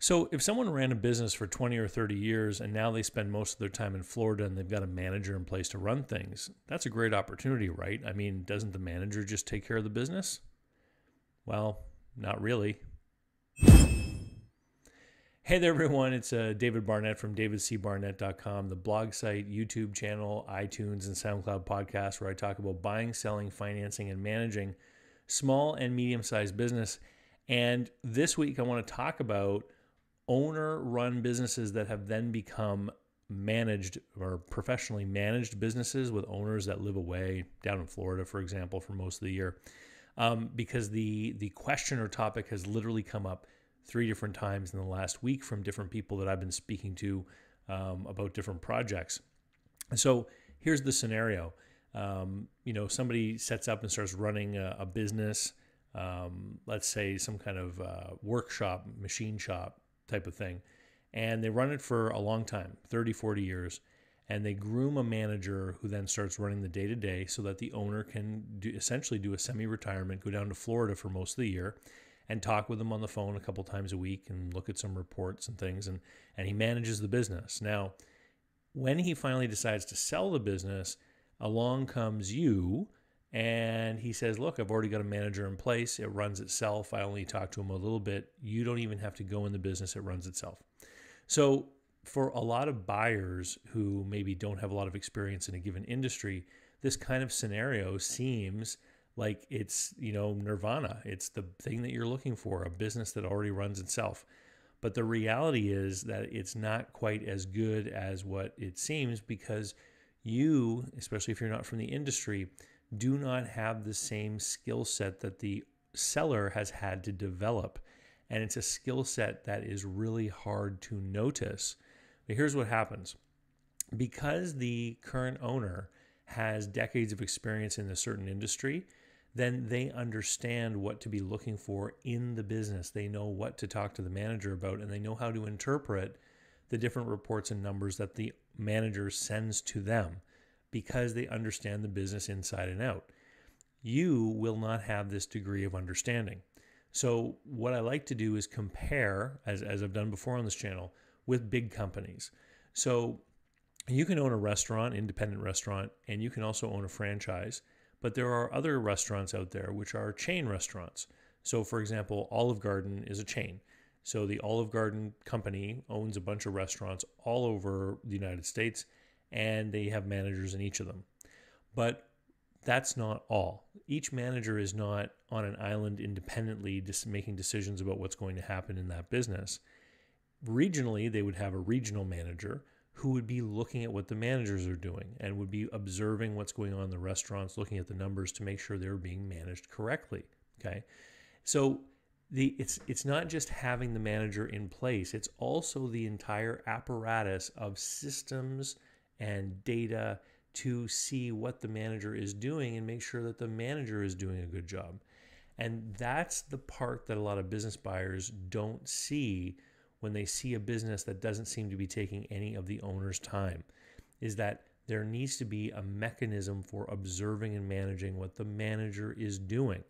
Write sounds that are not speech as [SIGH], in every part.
So, if someone ran a business for 20 or 30 years and now they spend most of their time in Florida and they've got a manager in place to run things, that's a great opportunity, right? I mean, doesn't the manager just take care of the business? Well, not really. Hey there, everyone. It's uh, David Barnett from davidcbarnett.com, the blog site, YouTube channel, iTunes, and SoundCloud podcast where I talk about buying, selling, financing, and managing small and medium sized business. And this week, I want to talk about owner run businesses that have then become managed or professionally managed businesses with owners that live away down in Florida, for example, for most of the year. Um, because the the question or topic has literally come up three different times in the last week from different people that I've been speaking to um, about different projects. So here's the scenario. Um, you know, somebody sets up and starts running a, a business, um, let's say some kind of uh, workshop, machine shop, type of thing. And they run it for a long time 30, 40 years. And they groom a manager who then starts running the day to day so that the owner can do, essentially do a semi retirement, go down to Florida for most of the year and talk with them on the phone a couple times a week and look at some reports and things. And, and he manages the business. Now, when he finally decides to sell the business, along comes you and he says, Look, I've already got a manager in place. It runs itself. I only talk to him a little bit. You don't even have to go in the business, it runs itself. So, for a lot of buyers who maybe don't have a lot of experience in a given industry, this kind of scenario seems like it's, you know, nirvana. It's the thing that you're looking for, a business that already runs itself. But the reality is that it's not quite as good as what it seems because you, especially if you're not from the industry, do not have the same skill set that the seller has had to develop. And it's a skill set that is really hard to notice. But here's what happens because the current owner has decades of experience in a certain industry, then they understand what to be looking for in the business. They know what to talk to the manager about, and they know how to interpret the different reports and numbers that the manager sends to them because they understand the business inside and out. You will not have this degree of understanding. So, what I like to do is compare, as, as I've done before on this channel, with big companies. So, you can own a restaurant, independent restaurant, and you can also own a franchise. But there are other restaurants out there which are chain restaurants. So, for example, Olive Garden is a chain. So, the Olive Garden company owns a bunch of restaurants all over the United States and they have managers in each of them. But that's not all. Each manager is not on an island independently just making decisions about what's going to happen in that business. Regionally, they would have a regional manager who would be looking at what the managers are doing and would be observing what's going on in the restaurants, looking at the numbers to make sure they're being managed correctly. Okay. So the it's it's not just having the manager in place, it's also the entire apparatus of systems and data to see what the manager is doing and make sure that the manager is doing a good job. And that's the part that a lot of business buyers don't see when they see a business that doesn't seem to be taking any of the owner's time is that there needs to be a mechanism for observing and managing what the manager is doing.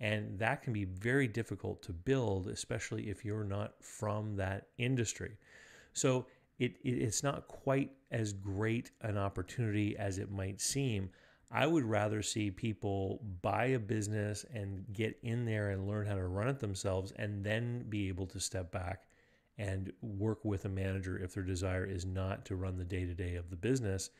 And that can be very difficult to build, especially if you're not from that industry. So it, it, it's not quite as great an opportunity as it might seem. I would rather see people buy a business and get in there and learn how to run it themselves and then be able to step back and work with a manager if their desire is not to run the day to day of the business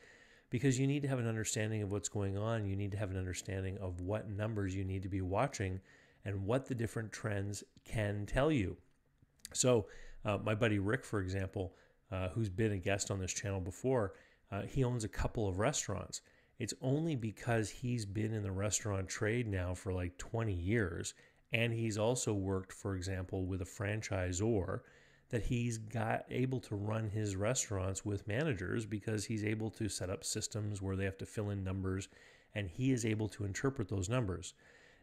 because you need to have an understanding of what's going on. You need to have an understanding of what numbers you need to be watching and what the different trends can tell you. So, uh, my buddy Rick, for example, uh, who's been a guest on this channel before, uh, he owns a couple of restaurants. It's only because he's been in the restaurant trade now for like 20 years, and he's also worked, for example, with a franchisor that he's got able to run his restaurants with managers because he's able to set up systems where they have to fill in numbers and he is able to interpret those numbers.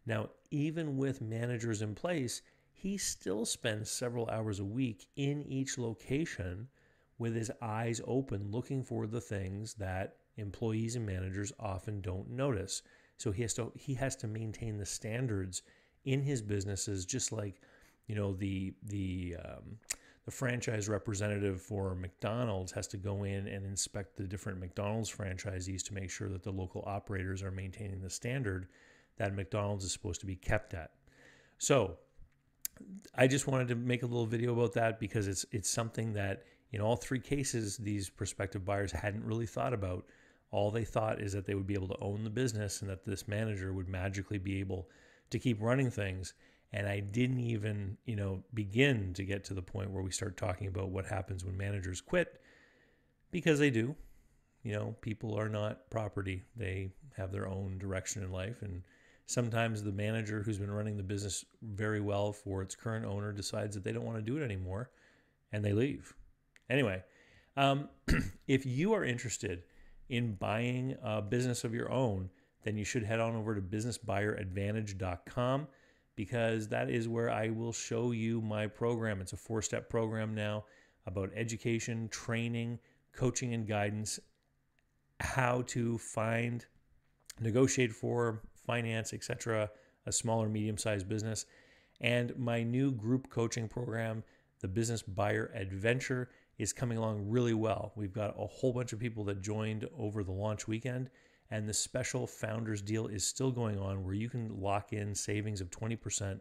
Now, even with managers in place, he still spends several hours a week in each location with his eyes open, looking for the things that employees and managers often don't notice. So he has to he has to maintain the standards in his businesses, just like you know the the um, the franchise representative for McDonald's has to go in and inspect the different McDonald's franchisees to make sure that the local operators are maintaining the standard that McDonald's is supposed to be kept at. So, I just wanted to make a little video about that because it's it's something that in all three cases these prospective buyers hadn't really thought about. All they thought is that they would be able to own the business and that this manager would magically be able to keep running things and I didn't even, you know, begin to get to the point where we start talking about what happens when managers quit because they do. You know, people are not property. They have their own direction in life and sometimes the manager who's been running the business very well for its current owner decides that they don't want to do it anymore and they leave. Anyway, um, [CLEARS THROAT] if you are interested in buying a business of your own, then you should head on over to businessbuyeradvantage.com because that is where I will show you my program. It's a four step program now about education, training, coaching, and guidance, how to find, negotiate for, finance, etc., a small or medium sized business. And my new group coaching program, the Business Buyer Advantage, is coming along really well. We've got a whole bunch of people that joined over the launch weekend and the special founders deal is still going on where you can lock in savings of 20%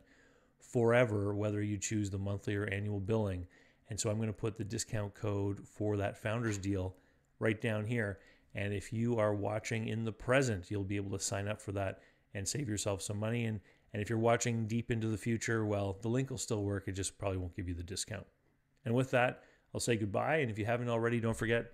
forever, whether you choose the monthly or annual billing. And so I'm going to put the discount code for that founders deal right down here. And if you are watching in the present, you'll be able to sign up for that and save yourself some money. And, and if you're watching deep into the future, well, the link will still work. It just probably won't give you the discount. And with that, I'll say goodbye. And if you haven't already, don't forget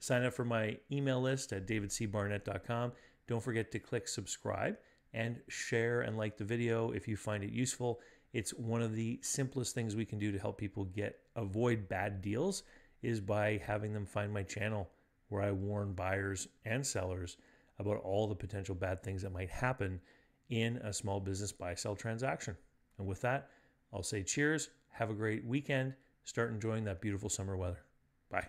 Sign up for my email list at davidcbarnett.com. Don't forget to click subscribe and share and like the video if you find it useful. It's one of the simplest things we can do to help people get avoid bad deals is by having them find my channel where I warn buyers and sellers about all the potential bad things that might happen in a small business buy sell transaction. And with that, I'll say cheers, have a great weekend, start enjoying that beautiful summer weather. Bye.